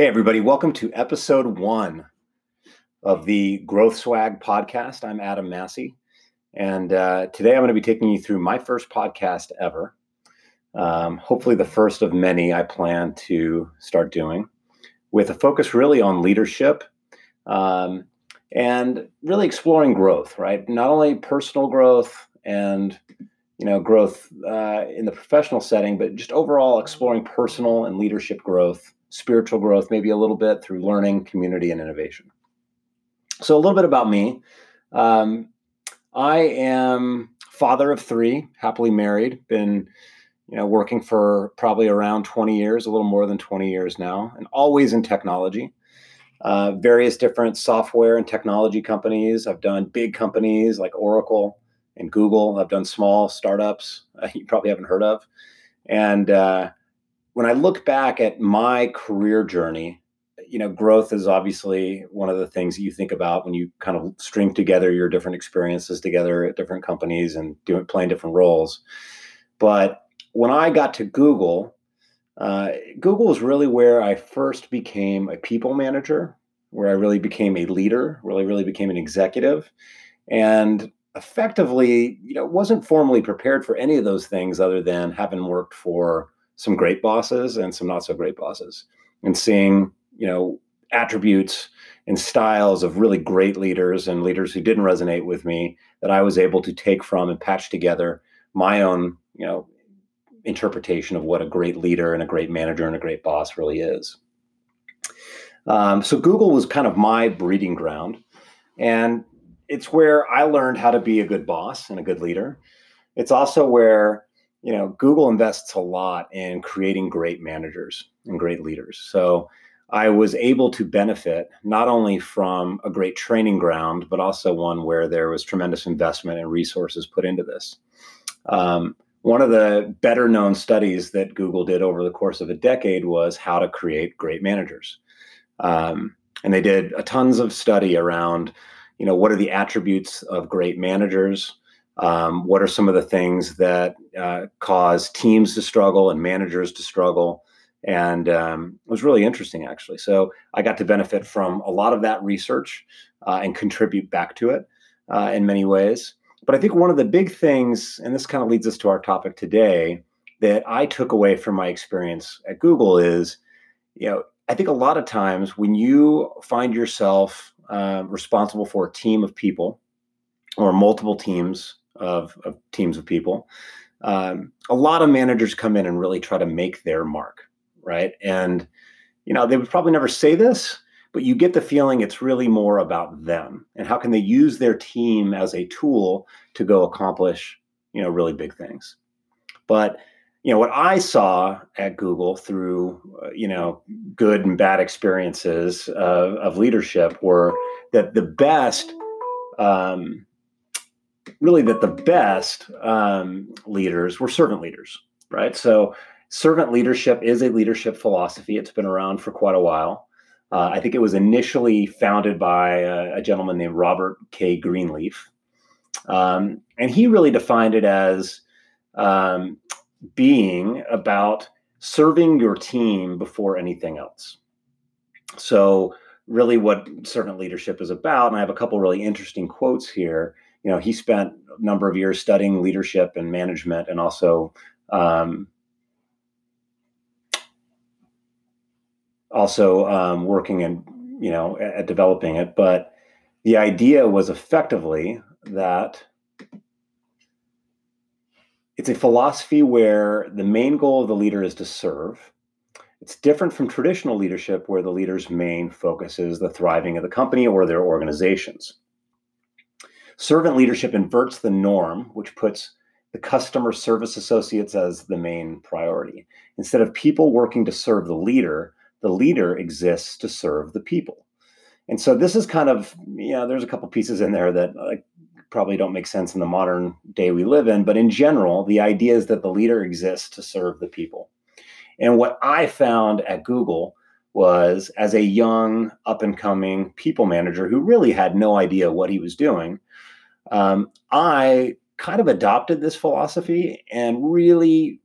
Hey, everybody, welcome to episode one of the Growth Swag podcast. I'm Adam Massey, and uh, today I'm going to be taking you through my first podcast ever. Um, hopefully, the first of many I plan to start doing, with a focus really on leadership um, and really exploring growth, right? Not only personal growth and you know growth uh, in the professional setting, but just overall exploring personal and leadership growth spiritual growth, maybe a little bit through learning, community, and innovation. So, a little bit about me. Um, I am father of three, happily married, been you know working for probably around 20 years, a little more than 20 years now, and always in technology. Uh, various different software and technology companies. I've done big companies like Oracle and Google. I've done small startups uh, you probably haven't heard of, and uh, when I look back at my career journey, you know, growth is obviously one of the things that you think about when you kind of string together your different experiences together at different companies and doing playing different roles. But when I got to Google, uh, Google was really where I first became a people manager, where I really became a leader, really, really became an executive, and effectively, you know, wasn't formally prepared for any of those things other than having worked for some great bosses and some not so great bosses and seeing you know attributes and styles of really great leaders and leaders who didn't resonate with me that I was able to take from and patch together my own you know interpretation of what a great leader and a great manager and a great boss really is. Um, so Google was kind of my breeding ground, and it's where I learned how to be a good boss and a good leader. It's also where you know, Google invests a lot in creating great managers and great leaders. So I was able to benefit not only from a great training ground, but also one where there was tremendous investment and resources put into this. Um, one of the better known studies that Google did over the course of a decade was how to create great managers. Um, and they did a tons of study around, you know, what are the attributes of great managers? Um, what are some of the things that uh, cause teams to struggle and managers to struggle? And um, it was really interesting, actually. So I got to benefit from a lot of that research uh, and contribute back to it uh, in many ways. But I think one of the big things, and this kind of leads us to our topic today, that I took away from my experience at Google is, you know, I think a lot of times when you find yourself uh, responsible for a team of people or multiple teams of, of teams of people. Um, a lot of managers come in and really try to make their mark, right? And you know they would probably never say this, but you get the feeling it's really more about them and how can they use their team as a tool to go accomplish you know really big things. But you know what I saw at Google through uh, you know good and bad experiences of leadership were that the best um, really that the best um, leaders were servant leaders, right? So servant leadership is a leadership philosophy. It's been around for quite a while. Uh, I think it was initially founded by a, a gentleman named Robert K. Greenleaf. Um, and he really defined it as um, being about serving your team before anything else. So, really, what servant leadership is about, and I have a couple really interesting quotes here you know, he spent a number of years studying leadership and management and also um, also um, working and you know at developing it. But the idea was effectively that it's a philosophy where the main goal of the leader is to serve. It's different from traditional leadership where the leader's main focus is the thriving of the company or their organizations Servant leadership inverts the norm, which puts the customer service associates as the main priority. Instead of people working to serve the leader, the leader exists to serve the people. And so this is kind of, you know, there's a couple pieces in there that probably don't make sense in the modern day we live in, but in general, the idea is that the leader exists to serve the people. And what I found at Google was as a young, up and coming people manager who really had no idea what he was doing, um, I kind of adopted this philosophy and really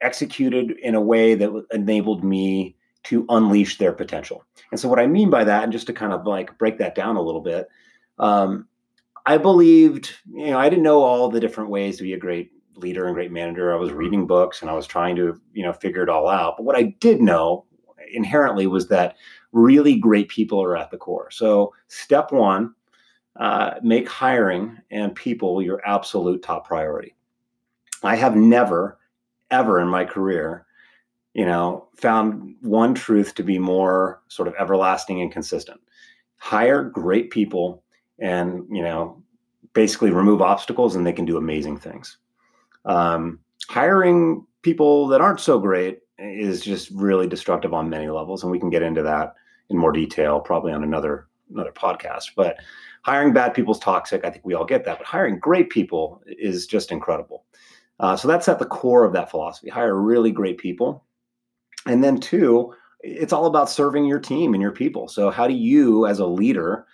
executed in a way that enabled me to unleash their potential. And so, what I mean by that, and just to kind of like break that down a little bit, um, I believed, you know, I didn't know all the different ways to be a great leader and great manager. I was reading books and I was trying to, you know, figure it all out. But what I did know inherently was that really great people are at the core. So, step one, uh, make hiring and people your absolute top priority. I have never, ever in my career, you know, found one truth to be more sort of everlasting and consistent. Hire great people and, you know, basically remove obstacles and they can do amazing things. Um, hiring people that aren't so great is just really destructive on many levels. And we can get into that in more detail, probably on another another podcast. But hiring bad people is toxic. I think we all get that. But hiring great people is just incredible. Uh, so that's at the core of that philosophy. Hire really great people. And then, two, it's all about serving your team and your people. So, how do you, as a leader,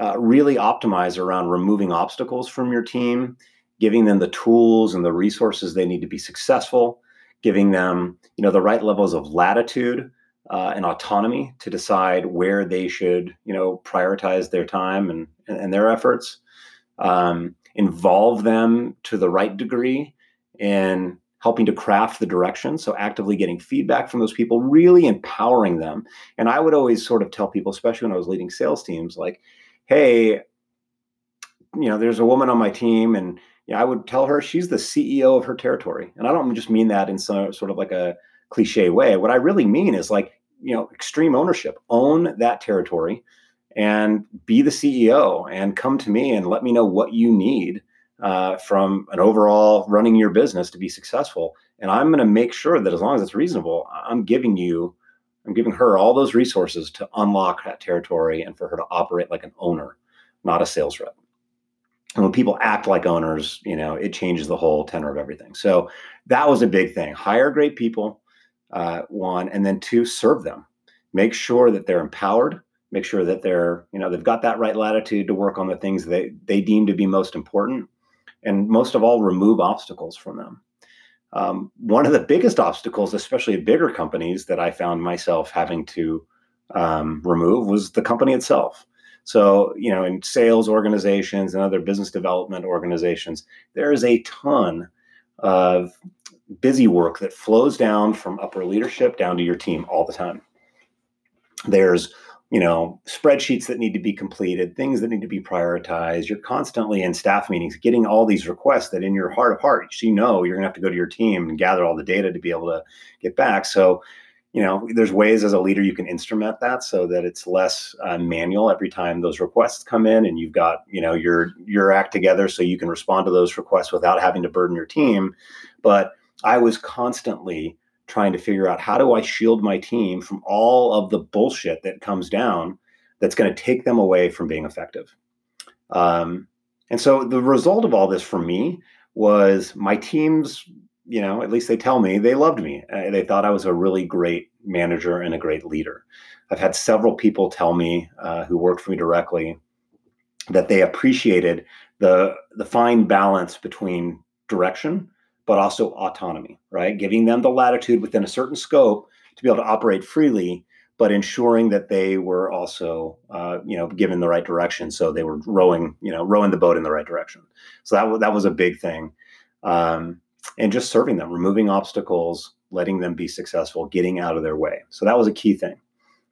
uh, really optimize around removing obstacles from your team, giving them the tools and the resources they need to be successful, giving them, you know, the right levels of latitude uh, and autonomy to decide where they should, you know, prioritize their time and, and, their efforts. Um, involve them to the right degree in helping to craft the direction. So actively getting feedback from those people, really empowering them. And I would always sort of tell people, especially when I was leading sales teams, like, hey, you know, there's a woman on my team and you know, I would tell her she's the CEO of her territory. And I don't just mean that in some sort of like a cliche way. What I really mean is like, you know, extreme ownership. Own that territory and be the CEO and come to me and let me know what you need uh, from an overall running your business to be successful. And I'm going to make sure that as long as it's reasonable, I'm giving you, I'm giving her all those resources to unlock that territory and for her to operate like an owner, not a sales rep. And when people act like owners, you know, it changes the whole tenor of everything. So that was a big thing. Hire great people, uh, one, and then two, serve them. Make sure that they're empowered. Make sure that they're, you know, they've got that right latitude to work on the things they they deem to be most important, and most of all, remove obstacles from them. Um, one of the biggest obstacles, especially at bigger companies, that I found myself having to um, remove was the company itself. So, you know, in sales organizations and other business development organizations, there is a ton of busy work that flows down from upper leadership down to your team all the time. There's, you know, spreadsheets that need to be completed, things that need to be prioritized. You're constantly in staff meetings getting all these requests that in your heart of hearts, you know, you're going to have to go to your team and gather all the data to be able to get back. So, you know there's ways as a leader you can instrument that so that it's less uh, manual every time those requests come in and you've got you know your your act together so you can respond to those requests without having to burden your team. But i was constantly trying to figure out how do i shield my team from all of the bullshit that comes down that's going to take them away from being effective. Um, and so the result of all this for me was my team's you know, at least they tell me they loved me. Uh, they thought I was a really great manager and a great leader. I've had several people tell me uh, who worked for me directly that they appreciated the the fine balance between direction but also autonomy, right? Giving them the latitude within a certain scope to be able to operate freely, but ensuring that they were also, uh, you know, given the right direction, so they were rowing, you know, rowing the boat in the right direction. So that that was a big thing. Um, and just serving them, removing obstacles, letting them be successful, getting out of their way. So that was a key thing.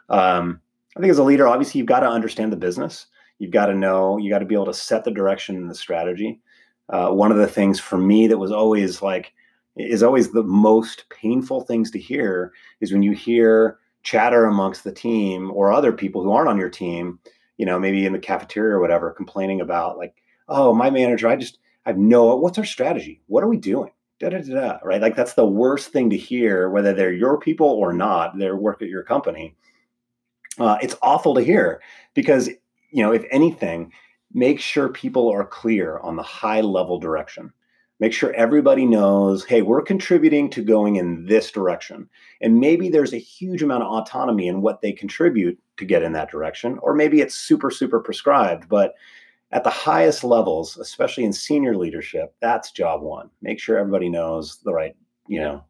Um, I think as a leader, obviously, you've got to understand the business. You've got to know, you got to be able to set the direction and the strategy. Uh, one of the things for me that was always like, is always the most painful things to hear is when you hear chatter amongst the team or other people who aren't on your team, you know, maybe in the cafeteria or whatever, complaining about like, oh, my manager, I just, I have no, what's our strategy? What are we doing? Da da da right? Like that's the worst thing to hear whether they're your people or not they work at your company. Uh, it's awful to hear because you know if anything make sure people are clear on the high level direction. Make sure everybody knows hey we're contributing to going in this direction. And maybe there's a huge amount of autonomy in what they contribute to get in that direction or maybe it's super super prescribed but at the highest levels, especially in senior leadership, that's job one. Make sure everybody knows the right, you know,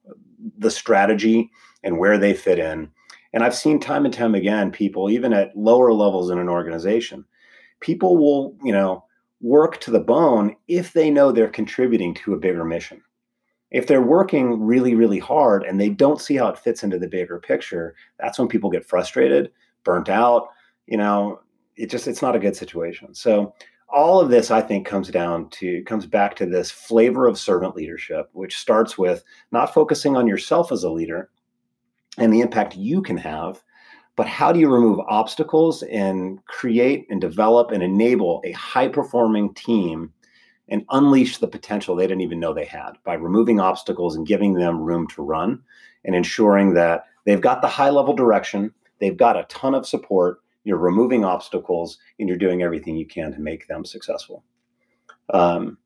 the strategy and where they fit in. And I've seen time and time again people, even at lower levels in an organization, people will, you know, work to the bone if they know they're contributing to a bigger mission. If they're working really, really hard and they don't see how it fits into the bigger picture, that's when people get frustrated, burnt out. You know, it just it's not a good situation. So all of this, I think, comes down to comes back to this flavor of servant leadership, which starts with not focusing on yourself as a leader and the impact you can have, but how do you remove obstacles and create and develop and enable a high performing team and unleash the potential they didn't even know they had by removing obstacles and giving them room to run and ensuring that they've got the high level direction, they've got a ton of support, you're removing obstacles, and you're doing everything you can to make them successful. Um,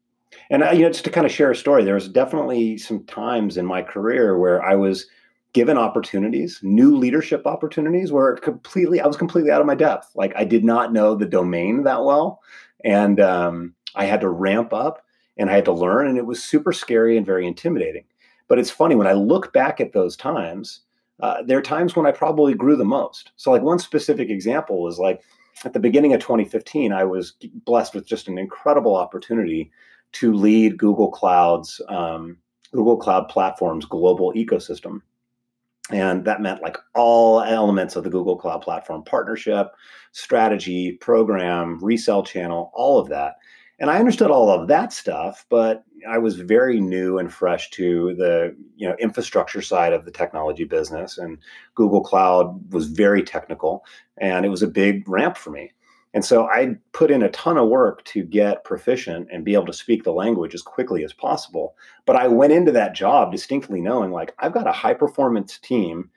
and you know, just to kind of share a story, there was definitely some times in my career where I was given opportunities, new leadership opportunities, where completely I was completely out of my depth. Like I did not know the domain that well, and um, I had to ramp up and I had to learn, and it was super scary and very intimidating. But it's funny when I look back at those times. Uh, there are times when I probably grew the most. So, like one specific example was like at the beginning of 2015, I was blessed with just an incredible opportunity to lead Google Cloud's um, Google Cloud Platform's global ecosystem. And that meant like all elements of the Google Cloud Platform partnership, strategy, program, resell channel, all of that. And I understood all of that stuff, but I was very new and fresh to the you know infrastructure side of the technology business, and Google Cloud was very technical, and it was a big ramp for me. And so I put in a ton of work to get proficient and be able to speak the language as quickly as possible. But I went into that job distinctly knowing like I've got a high performance team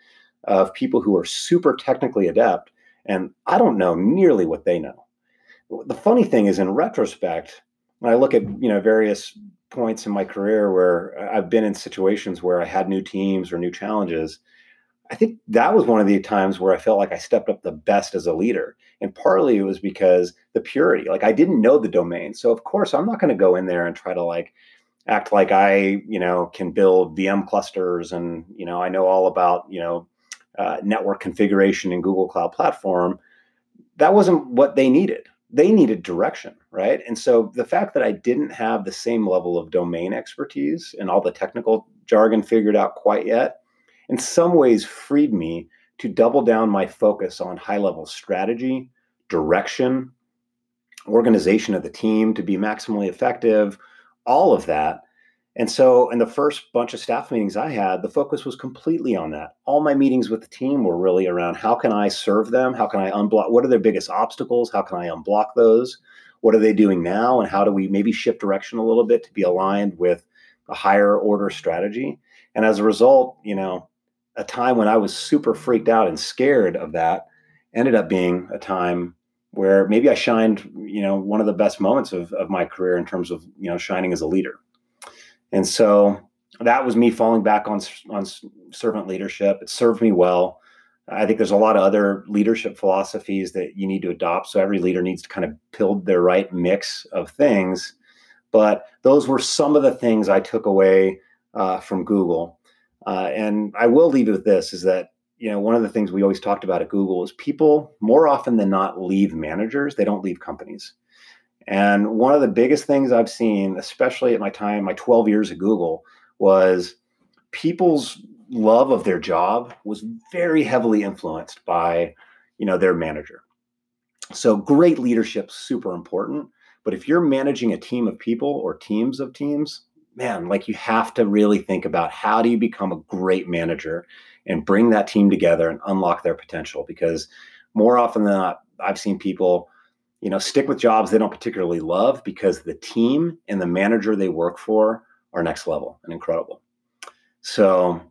of people who are super technically adept and I don't know nearly what they know. The funny thing is in retrospect, when I look at, you know, various points in my career where I've been in situations where I had new teams or new challenges, I think that was one of the times where I felt like I stepped up the best as a leader. And partly it was because the purity, like I didn't know the domain. So of course I'm not going to go in there and try to like act like I, you know, can build VM clusters and, you know, I know all about, you know, uh, network configuration in Google Cloud Platform. That wasn't what they needed. They needed direction, right? And so the fact that I didn't have the same level of domain expertise and all the technical jargon figured out quite yet in some ways freed me to double down my focus on high level strategy, direction, organization of the team to be maximally effective, all of that. And so, in the first bunch of staff meetings I had, the focus was completely on that. All my meetings with the team were really around how can I serve them? How can I unblock? What are their biggest obstacles? How can I unblock those? What are they doing now? And how do we maybe shift direction a little bit to be aligned with a higher order strategy? And as a result, you know, a time when I was super freaked out and scared of that ended up being a time where maybe I shined, you know, one of the best moments of, of my career in terms of, you know, shining as a leader. And so that was me falling back on, on servant leadership. It served me well. I think there's a lot of other leadership philosophies that you need to adopt. So every leader needs to kind of build their right mix of things. But those were some of the things I took away uh, from Google uh, and I will leave it with this: is that you know one of the things we always talked about at Google is people more often than not leave managers; they don't leave companies. And one of the biggest things I've seen, especially at my time, my 12 years at Google, was people's love of their job was very heavily influenced by you know their manager. So great leadership super important, but if you're managing a team of people or teams of teams, man, like you have to really think about how do you become a great manager and bring that team together and unlock their potential because more often than not I've seen people you know stick with jobs they don't particularly love because the team and the manager they work for are next level and incredible. So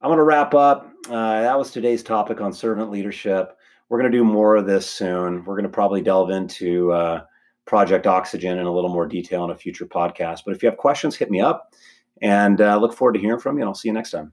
I'm going to wrap up. Uh, that was today's topic on servant leadership. We're going to do more of this soon. We're going to probably delve into uh, Project Oxygen in a little more detail in a future podcast. But if you have questions, hit me up and uh, look forward to hearing from you. And I'll see you next time.